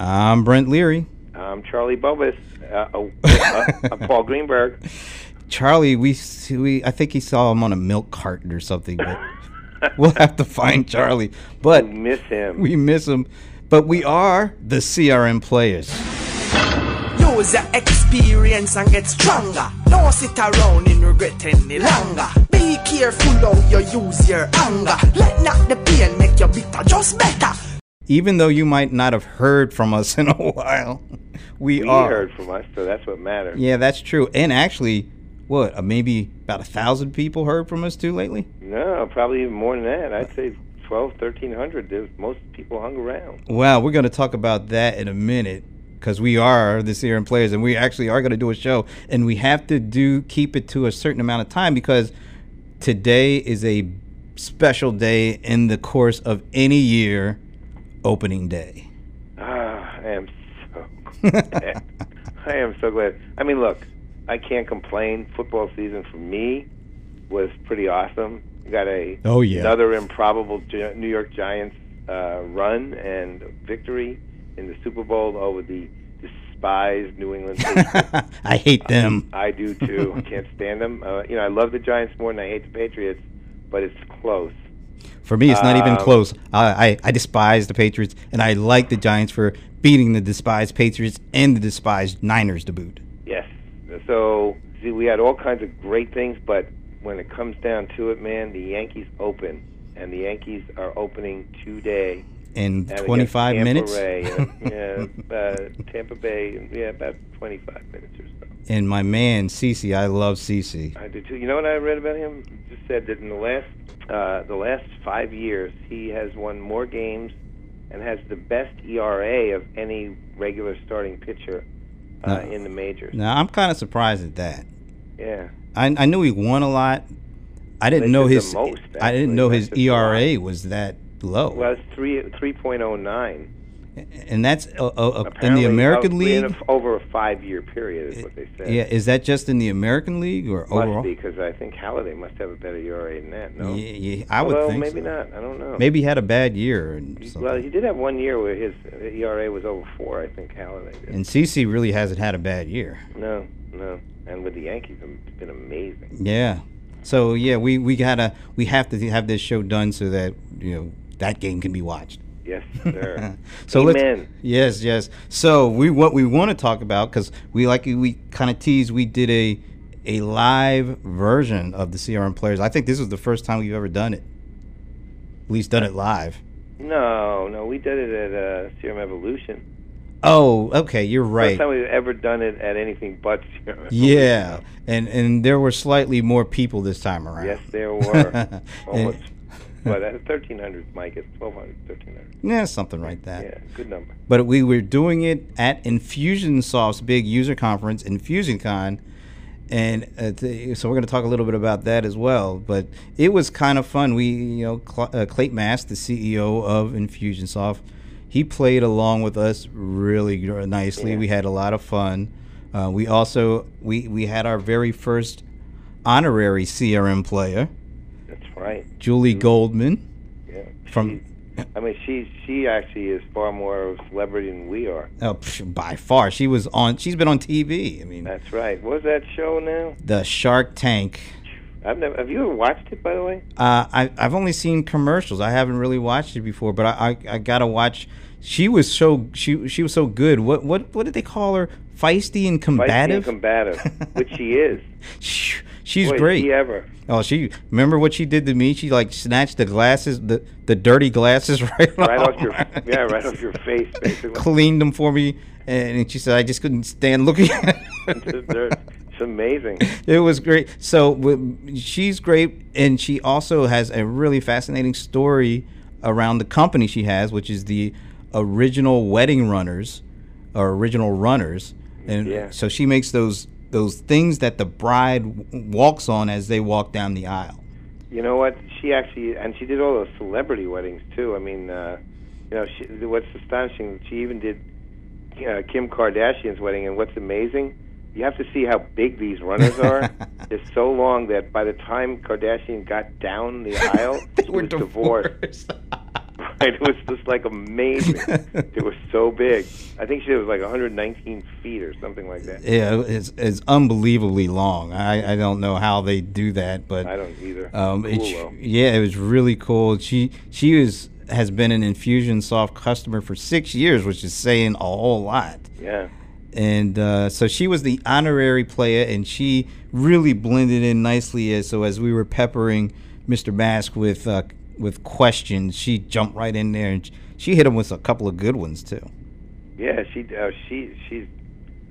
I'm Brent Leary. I'm Charlie Bobus. Uh, oh, uh, uh, Paul Greenberg. Charlie, we we I think he saw him on a milk carton or something. But we'll have to find Charlie. But We miss him. we miss him. But we are the CRM Playaz. Use your experience and get stronger. Don't sit around in regret any longer. Be careful how you use your anger. Let not the pain make you bitter, just better. Even though you might not have heard from us in a while, we, we are. heard from us, so that's what matters. Yeah, that's true. And actually, what? Maybe about a thousand people heard from us too lately. No, probably even more than that. I'd say 12, 1300. Most people hung around. Well, we're going to talk about that in a minute because we are the CRM Playaz, and we actually are going to do a show, and we have to do keep it to a certain amount of time because today is a special day in the course of any year, opening day. Ah, I am so glad. I am so glad. I mean, look, I can't complain. Football season for me was pretty awesome. We got a Oh, yeah. another improbable Gi- New York Giants uh, run and victory in the Super Bowl over the despised New England. I hate them. I do too. I can't stand them. Uh, you know, I love the Giants more than I hate the Patriots, but it's close. For me, it's not even Um, close. I, I, I despise the Patriots, and I like the Giants for beating the despised Patriots and the despised Niners to boot. Yes. So, see, we had all kinds of great things, but when it comes down to it, man, the Yankees open, and the Yankees are opening today. In 25 Tampa minutes, Bay, yeah, uh, Tampa Bay, yeah, about 25 minutes or so. and my man CC, I love CC. I do too. You know what I read about him? Just said that in the last uh, the last five years, he has won more games and has the best ERA of any regular starting pitcher uh, No. in the majors. Now I'm kind of surprised at that. Yeah. I, I knew he won a lot. I didn't They know his. most, I didn't know That's his just a lot. ERA was that low, Well, it's three three point oh nine. And that's uh, uh, uh, in the American League. in a- over a five year period is what they said. Yeah, is that just in the American League or must overall? be because I think Halladay must have a better ERA than that. No, Yeah, yeah, I would well, think maybe so. not. I don't know. Maybe he had a bad year. And Well, he did have one year where his ERA was over four. I think Halladay did. and CC really hasn't had a bad year. No, no. And with the Yankees, it's been amazing. Yeah. So yeah, we we gotta we have to have this show done so that you know that game can be watched. Yes, sir. so let's Amen. yes yes. So we what we want to talk about because we like we kind of tease we did a a live version of the CRM Playaz. I think this was the first time we've ever done it. At least done it live. No, no, we did it at uh, CRM Evolution. Oh, okay, you're right. First time we've ever done it at anything but Evolution. Yeah, and and there were slightly more people this time around. Yes, there were. Almost. What, at 1300, Mike, it's 1200, 1300. yeah, something like that. Yeah, good number. But we were doing it at Infusionsoft's big user conference, InfusionCon, and uh, th- so we're going to talk a little bit about that as well. But it was kind of fun. We, you know, Cl- uh, Clayton Mask, the CEO of Infusionsoft, he played along with us really nicely. Yeah. We had a lot of fun. Uh, we also we we had our very first honorary CRM player, That's right. Julie Goldman. Yeah. From- I mean, she she actually is far more of a celebrity than we are. Oh, by far, she was on. She's been on TV. I mean, That's right. What was that show now? the Shark Tank. I've never. Have you ever watched it, by the way? Uh, I I've only seen commercials. I haven't really watched it before, but I, I, I gotta watch. She was so she she was so good. What what what did they call her? Feisty and combative. Feisty and combative, which she is. Sh- She's Boy, great. Ever. Oh, she remember what she did to me? She like snatched the glasses, the the dirty glasses right, Right off your yeah, right off your face, basically. Cleaned them for me, and she said I just couldn't stand looking at. them. They're- it's amazing. It was great. So she's great, and she also has a really fascinating story around the company she has, which is the original wedding runners, or original runners, and Yeah. so she makes those those things that the bride walks on as they walk down the aisle. You know what? She actually, and she did all those celebrity weddings too. I mean, uh, you know, she, what's astonishing? She even did uh, Kim Kardashian's wedding, and what's amazing? You have to see how big these runners are. They're so long that by the time Kardashian got down the aisle, they she were was divorced. divorced. It was just like amazing. it was so big. I think she was like 119 feet or something like that. Yeah, it's, it's unbelievably long. I, I don't know how they do that, but I don't either. Um, cool, though. yeah, it was really cool. She she was has been an Infusionsoft customer for six years, which is saying a whole lot. Yeah. And uh, so she was the honorary player, and she really blended in nicely. As so as we were peppering Mr. Mask with uh, with questions, she jumped right in there, and she hit him with a couple of good ones too. Yeah, she uh, she she's.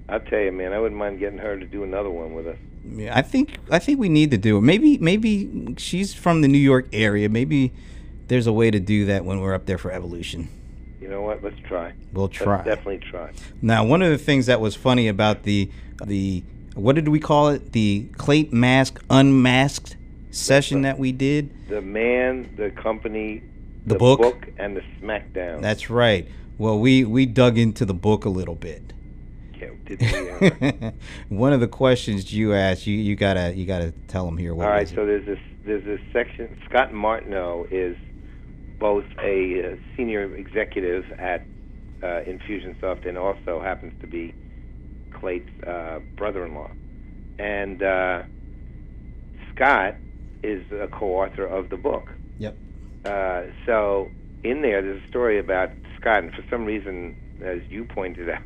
I'll tell you, man, I wouldn't mind getting her to do another one with us. Yeah, I think I think we need to do it. Maybe maybe she's from the New York area. Maybe there's a way to do that when we're up there for Evolution. You know what? Let's try. We'll try. Let's definitely try. Now, one of the things that was funny about the the what did we call it? The Clate Mask Unmasked session that we did. The man, the company, The book? and the SmackDown. That's right. Well, we we dug into the book a little bit. yeah, did we one of the questions you asked, you, you gotta you gotta tell them here. What All right, so there's this there's this section. Scott Martineau is both a uh, senior executive at uh, Infusionsoft and also happens to be Clay's uh, brother-in-law. And uh, Scott is a co-author of the book. Yep. Uh, so in there, there's a story about Scott, and for some reason, as you pointed out,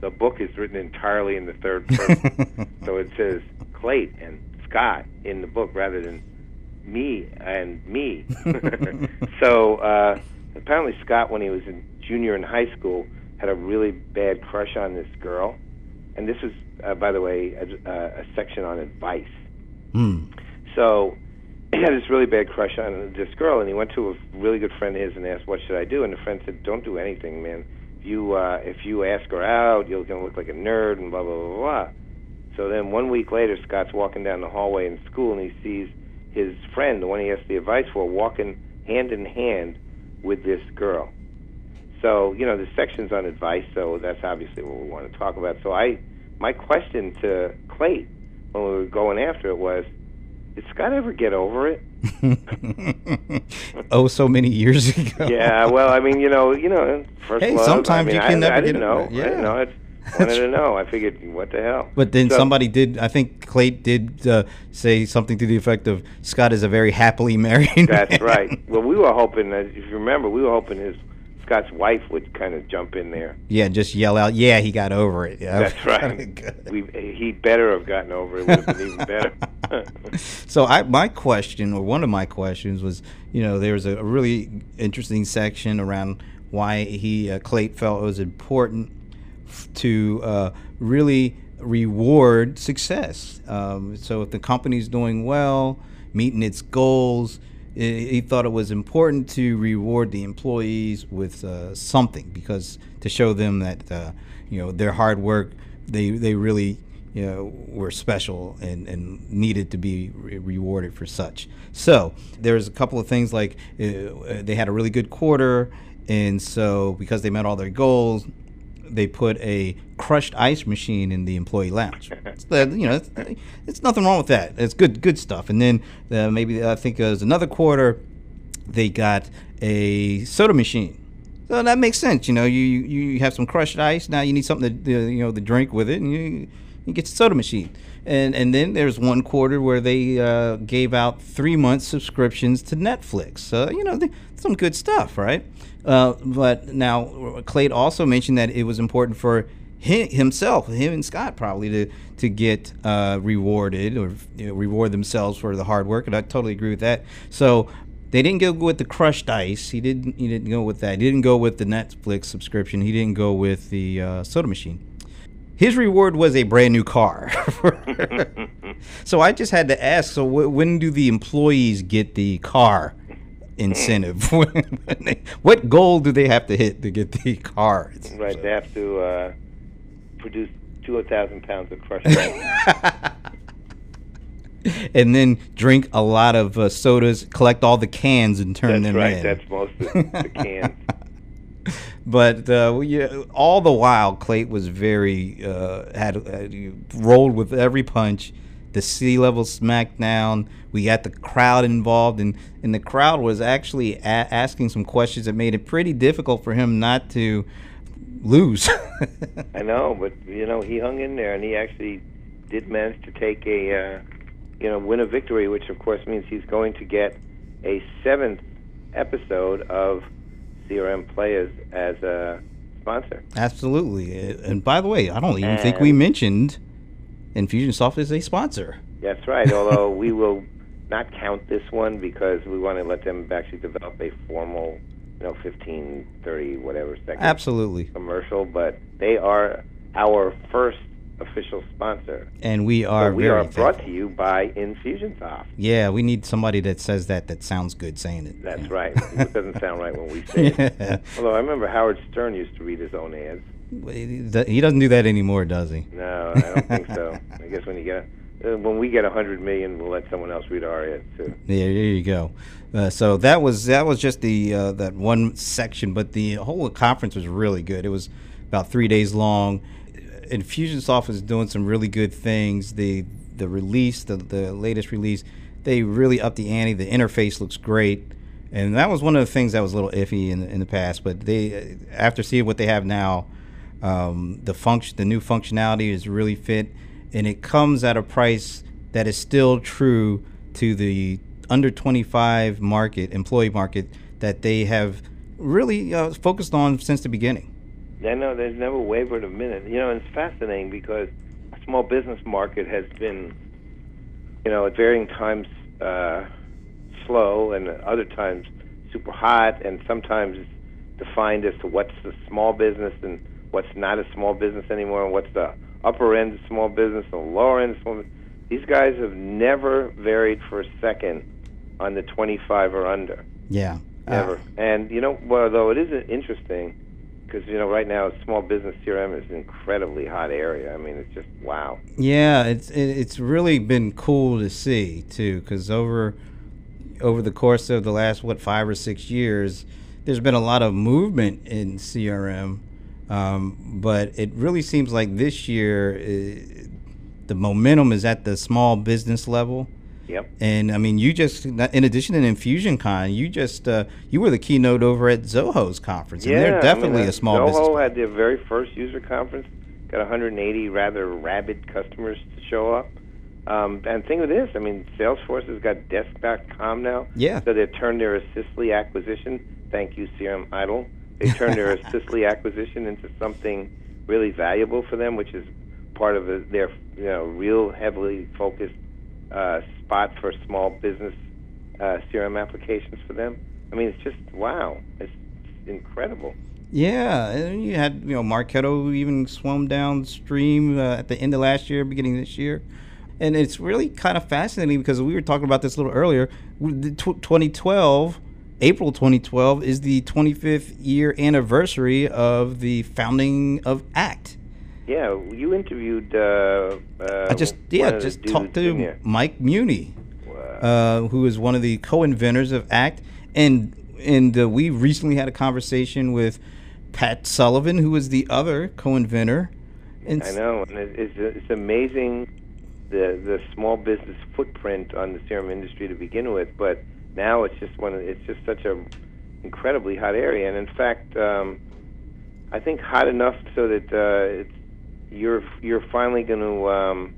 the book is written entirely in the third person. so it says Clate and Scott in the book rather than me and me. so uh, apparently, Scott, when he was a junior in high school, had a really bad crush on this girl. And this was, uh, by the way, a, a section on advice. Hmm. So he had this really bad crush on this girl, and he went to a really good friend of his and asked, "What should I do?" And the friend said, "Don't do anything, man. If you uh, if you ask her out, you're gonna look like a nerd and blah blah blah blah." So then one week later, Scott's walking down the hallway in school, and he sees his friend, the one he asked the advice for, walking hand in hand with this girl. So you know, the section's on advice, so that's obviously what we want to talk about. So I, my question to Clate when we were going after it was, did Scott ever get over it? oh, so many years ago. Yeah, well, I mean, you know, you know, first Hey, love. sometimes I mean, you can I, never I didn't get know. it. I Yeah. didn't know. I wanted to know. I figured, what the hell? But then So- somebody did. I think Clate did uh, say something to the effect of Scott is a very happily married. That's man." right. Well, we were hoping that if you remember, we were hoping his Scott's wife would kind of jump in there. Yeah, and just yell out, "Yeah, he got over it." Yeah, That's right. We he better have gotten over it. Would have been even better. so I, my question, or one of my questions, was, you know, there was a really interesting section around why he uh, felt it was important to uh, really reward success. Um, so if the company's doing well, meeting its goals, he thought it was important to reward the employees with uh, something because to show them that uh, you know their hard work, they they really you know, were special and, and needed to be re- rewarded for such. So there's a couple of things like uh, they had a really good quarter, and so because they met all their goals, they put a crushed ice machine in the employee lounge. It's the- you know, it's, it's nothing wrong with that. It's good, good stuff. And then uh, maybe I think it was another quarter, they got a soda machine. So that makes sense. You know, you you have some crushed ice. Now you need something to uh, you know to drink with it, and you you get the soda machine. And and then there's one quarter where they uh, gave out three month subscriptions to Netflix. So you know, some good stuff, right? Uh, but now Clate also mentioned that it was important for him, himself, him and Scott probably to to get uh, rewarded or you know, reward themselves for the hard work, and I totally agree with that. So they didn't go with the crushed ice. He didn't. He didn't go with that. He didn't go with the Netflix subscription. He didn't go with the uh, soda machine. His reward was a brand new car. so I just had to ask. So wh- when do the employees get the car incentive? what goal do they have to hit to get the car? right. They have to uh, produce two thousand pounds of crushed and then drink a lot of uh, sodas, collect all the cans, and turn That's them right. in. That's most of the cans. but uh, all the while, Clate was very uh, had, had rolled with every punch the sea level SmackDown. We got the crowd involved, and and the crowd was actually a- asking some questions that made it pretty difficult for him not to lose. I know, but you know he hung in there, and he actually did manage to take a, uh, you know, win a victory, which of course means he's going to get a seventh episode of CRM Playaz as a sponsor. Absolutely. And by the way, I don't even think we mentioned Infusionsoft is a sponsor. That's right. Although we will not count this one because we want to let them actually develop a formal, you know, 15, 30, whatever second Absolutely. commercial. But they are our first official sponsor. And we are So we are brought to you by Infusionsoft. Yeah, we need somebody that says that that sounds good saying it. That's right. It doesn't sound right when we say it. Yeah. Although I remember Howard Stern used to read his own ads. he doesn't do that anymore, does he? No, I don't think so. I guess when you get uh, when we get a hundred million, we'll let someone else read our ads too. Yeah, there you go. Uh, so that was that was just the uh, that one section, but the whole conference was really good. It was about three days long. Infusionsoft is doing some really good things. The the release, the the latest release, they really upped the ante. The interface looks great, and that was one of the things that was a little iffy in in the past. But they after seeing what they have now, um, the function, the new functionality is really fit, and it comes at a price that is still true to the under 25 market, employee market that they have really uh, focused on since the beginning. I know they've never wavered a minute. You know, it's fascinating because the small business market has been, you know, at varying times uh, slow and other times super hot, and sometimes defined as to what's the small business and what's not a small business anymore, and what's the upper end of small business and the lower end of small business. These guys have never varied for a second on the 25 or under. Yeah. Never. Uh, and you know, well, though it is interesting because you know right now small business CRM is an incredibly hot area. I mean, it's just wow. Yeah, it's it's really been cool to see too, because over over the course of the last what five or six years, there's been a lot of movement in CRM, um, but it really seems like this year uh, the momentum is at the small business level. Yep. And I mean, you just in addition to InfusionCon, you just uh, you were the keynote over at Zoho's conference, and they're definitely I mean, a small Zoho business. Zoho had their very first user conference. Got 180 rather rabid customers to show up. Um, and think of this, I mean, Salesforce has got Desk.com now. Yeah. So they turned their Assistly acquisition. Thank you, CRM Idol. They turned their Assistly acquisition into something really valuable for them, which is part of their you know real heavily focused uh, spot for small business uh, CRM applications for them. I mean, it's just wow, it's incredible. Yeah, and you had you know Marketo even swum downstream uh, at the end of last year, beginning this year, and it's really kind of fascinating because we were talking about this a little earlier. With the tw 2012, April 2012 is the 25th year anniversary of the founding of ACT. Yeah, you interviewed. Uh, uh, I just yeah just talked to. Mike Muhney. Wow. uh, who is one of the co-inventors of ACT, and and uh, we recently had a conversation with Pat Sullivan, who is the other co-inventor. And I know, and it, it's it's amazing the the small business footprint on the CRM industry to begin with, but now it's just one. Of, it's just such a incredibly hot area, and in fact, um, I think hot enough so that uh, it's, you're you're finally going to um,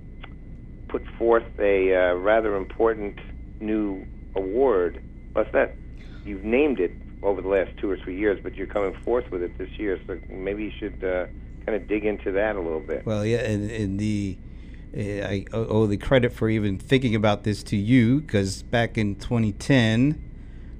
put forth a uh, rather important new award. Well, it's not. You've named it over the last two or three years, but you're coming forth with it this year. So maybe you should uh, kind of dig into that a little bit. Well, yeah, and, and the uh, I owe the credit for even thinking about this to you because back in 2010,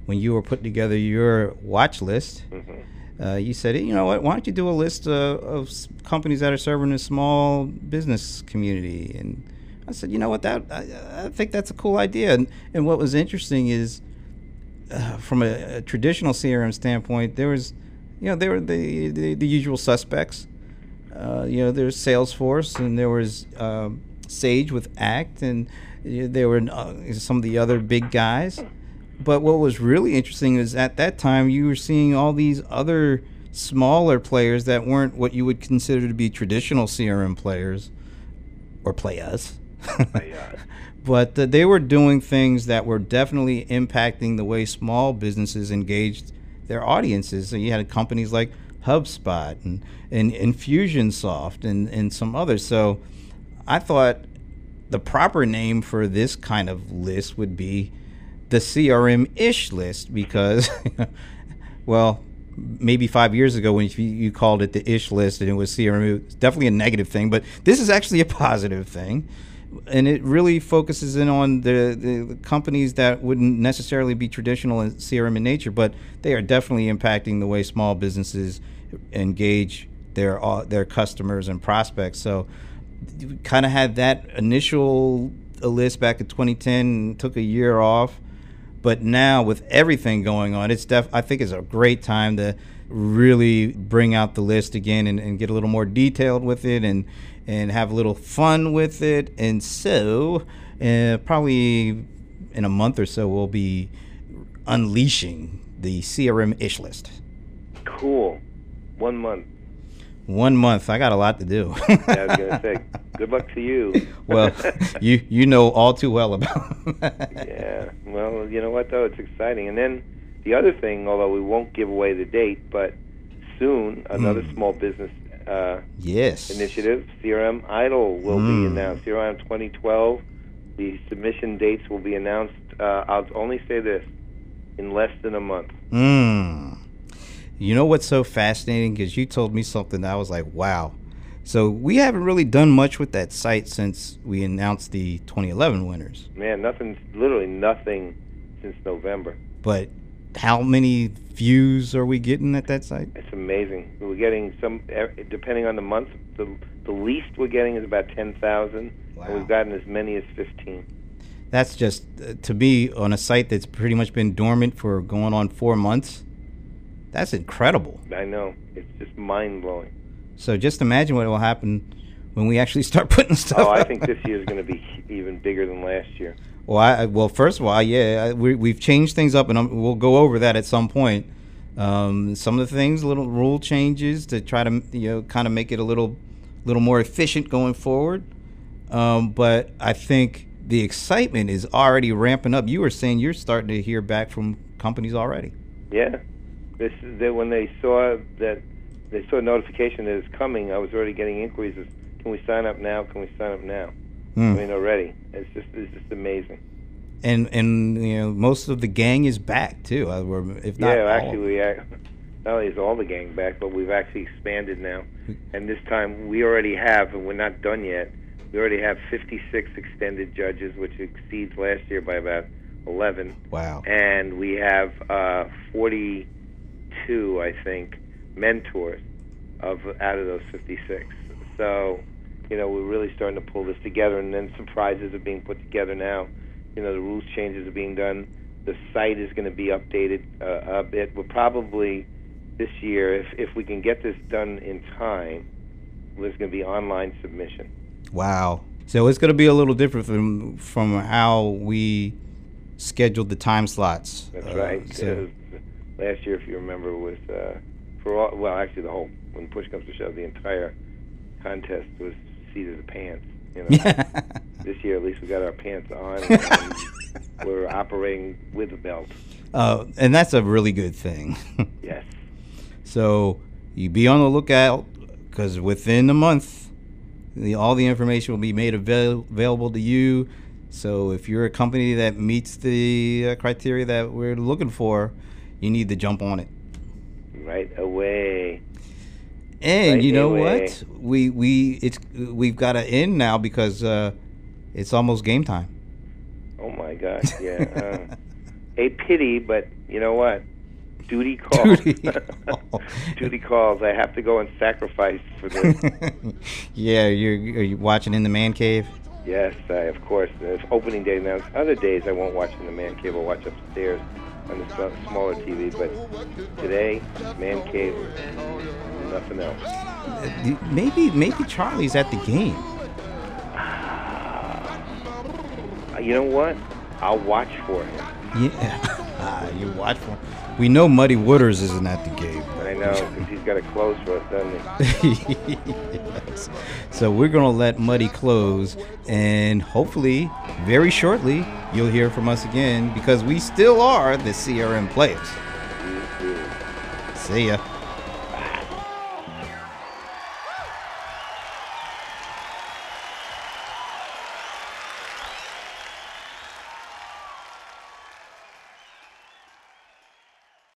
when you were putting together your watch list, hmm uh, you said, you know what, why don't you do a list uh, of companies that are serving the small business community? And I said, you know what, that I, I think that's a cool idea. And, and what was interesting is, uh, from a, a traditional CRM standpoint, there was, you know, there were the the, the usual suspects. Uh, you know, there's Salesforce, and there was um, Sage with Act, and uh, there were uh, some of the other big guys. But what was really interesting is at that time you were seeing all these other smaller players that weren't what you would consider to be traditional CRM players or players. but uh, they were doing things that were definitely impacting the way small businesses engaged their audiences. So you had companies like HubSpot and, and Infusionsoft and, and some others. So I thought the proper name for this kind of list would be the CRM ish list because, well, maybe five years ago when you, called it the ish list and it was CRM, it was definitely a negative thing, but this is actually a positive thing. And it really focuses in on the, the, the companies that wouldn't necessarily be traditional in CRM in nature, but they are definitely impacting the way small businesses engage their uh, their customers and prospects. So, kind of had that initial list back in 2010, took a year off, but now with everything going on, it's def. I think it's a great time to really bring out the list again and, and get a little more detailed with it and and have a little fun with it. And so, uh, probably in a month or so, we'll be unleashing the CRM ish list. Cool. One month. One month. I got a lot to do. yeah, I was gonna say. Good luck to you. well, you you know all too well about. yeah. Well, you know what though, it's exciting. And then the other thing, although we won't give away the date, but soon another mm. small business uh, yes initiative, CRM Idol, will mm. be announced. CRM 2012. The submission dates will be announced. Uh, I'll only say this: in less than a month. Mm. You know what's so fascinating? Because you told me something that I was like, wow. So we haven't really done much with that site since we announced the 2011 winners. Man, nothing, literally nothing since November. But how many views are we getting at that site? It's amazing. We're getting some, depending on the month, the, the least we're getting is about 10,000. Wow. And we've gotten as many as 15. That's just, uh, to be on a site that's pretty much been dormant for going on four months that's incredible. I know. It's just mind blowing. So just imagine what will happen when we actually start putting stuff. Oh, I think this year is going to be even bigger than last year. Well, I, well, first of all, yeah, we, we've changed things up, and I'm, we'll go over that at some point. Um, some of the things, little rule changes to try to you know kind of make it a little, little more efficient going forward. Um, but I think the excitement is already ramping up. You were saying you're starting to hear back from companies already. Yeah, this is that when they saw that they saw a notification that it's coming, I was already getting inquiries. Can we sign up now? Can we sign up now? Mm. I mean, already. It's just it's just amazing. And and you know most of the gang is back too. Uh, if not, yeah, actually, we are, not only is all the gang back, but we've actually expanded now. And this time we already have, and we're not done yet. We already have 56 extended judges, which exceeds last year by about 11. Wow. And we have uh, 40 two, I think, mentors of out of those 56. So, you know, we're really starting to pull this together, and then some prizes are being put together now. You know, the rules changes are being done. The site is going to be updated uh, a bit. We're probably this year, if if we can get this done in time, there's going to be online submission. Wow. So it's going to be a little different from from how we scheduled the time slots. That's uh, right. So last year, if you remember, was uh, for all. Well, actually, the whole when push comes to shove, the entire contest was seat of the pants. You know, this year at least we got our pants on. and we're operating with a belt. Uh, and that's a really good thing. yes. So you be on the lookout because within a month, the, all the information will be made avail- available to you. So if you're a company that meets the uh, criteria that we're looking for, you need to jump on it right away. And right you know away. what? We we it's we've got to end now because uh, it's almost game time. Oh my gosh! Yeah, uh, a pity, but you know what? Duty calls. Duty. Duty calls. I have to go and sacrifice for this. yeah, you're are you watching in the man cave? Yes, I, of course. It's opening day now. Other days I won't watch in the man cave. I'll watch upstairs on the smaller TV, but today, man cave, nothing else. Maybe maybe Charlie's at the game. You know what? I'll watch for him. Yeah. Ah, you watch for. We know Muddy Waters isn't at the game. I know because he's got to close for us, doesn't he? yes. So we're gonna let Muddy close, and hopefully, very shortly, you'll hear from us again because we still are the CRM Playaz. See ya.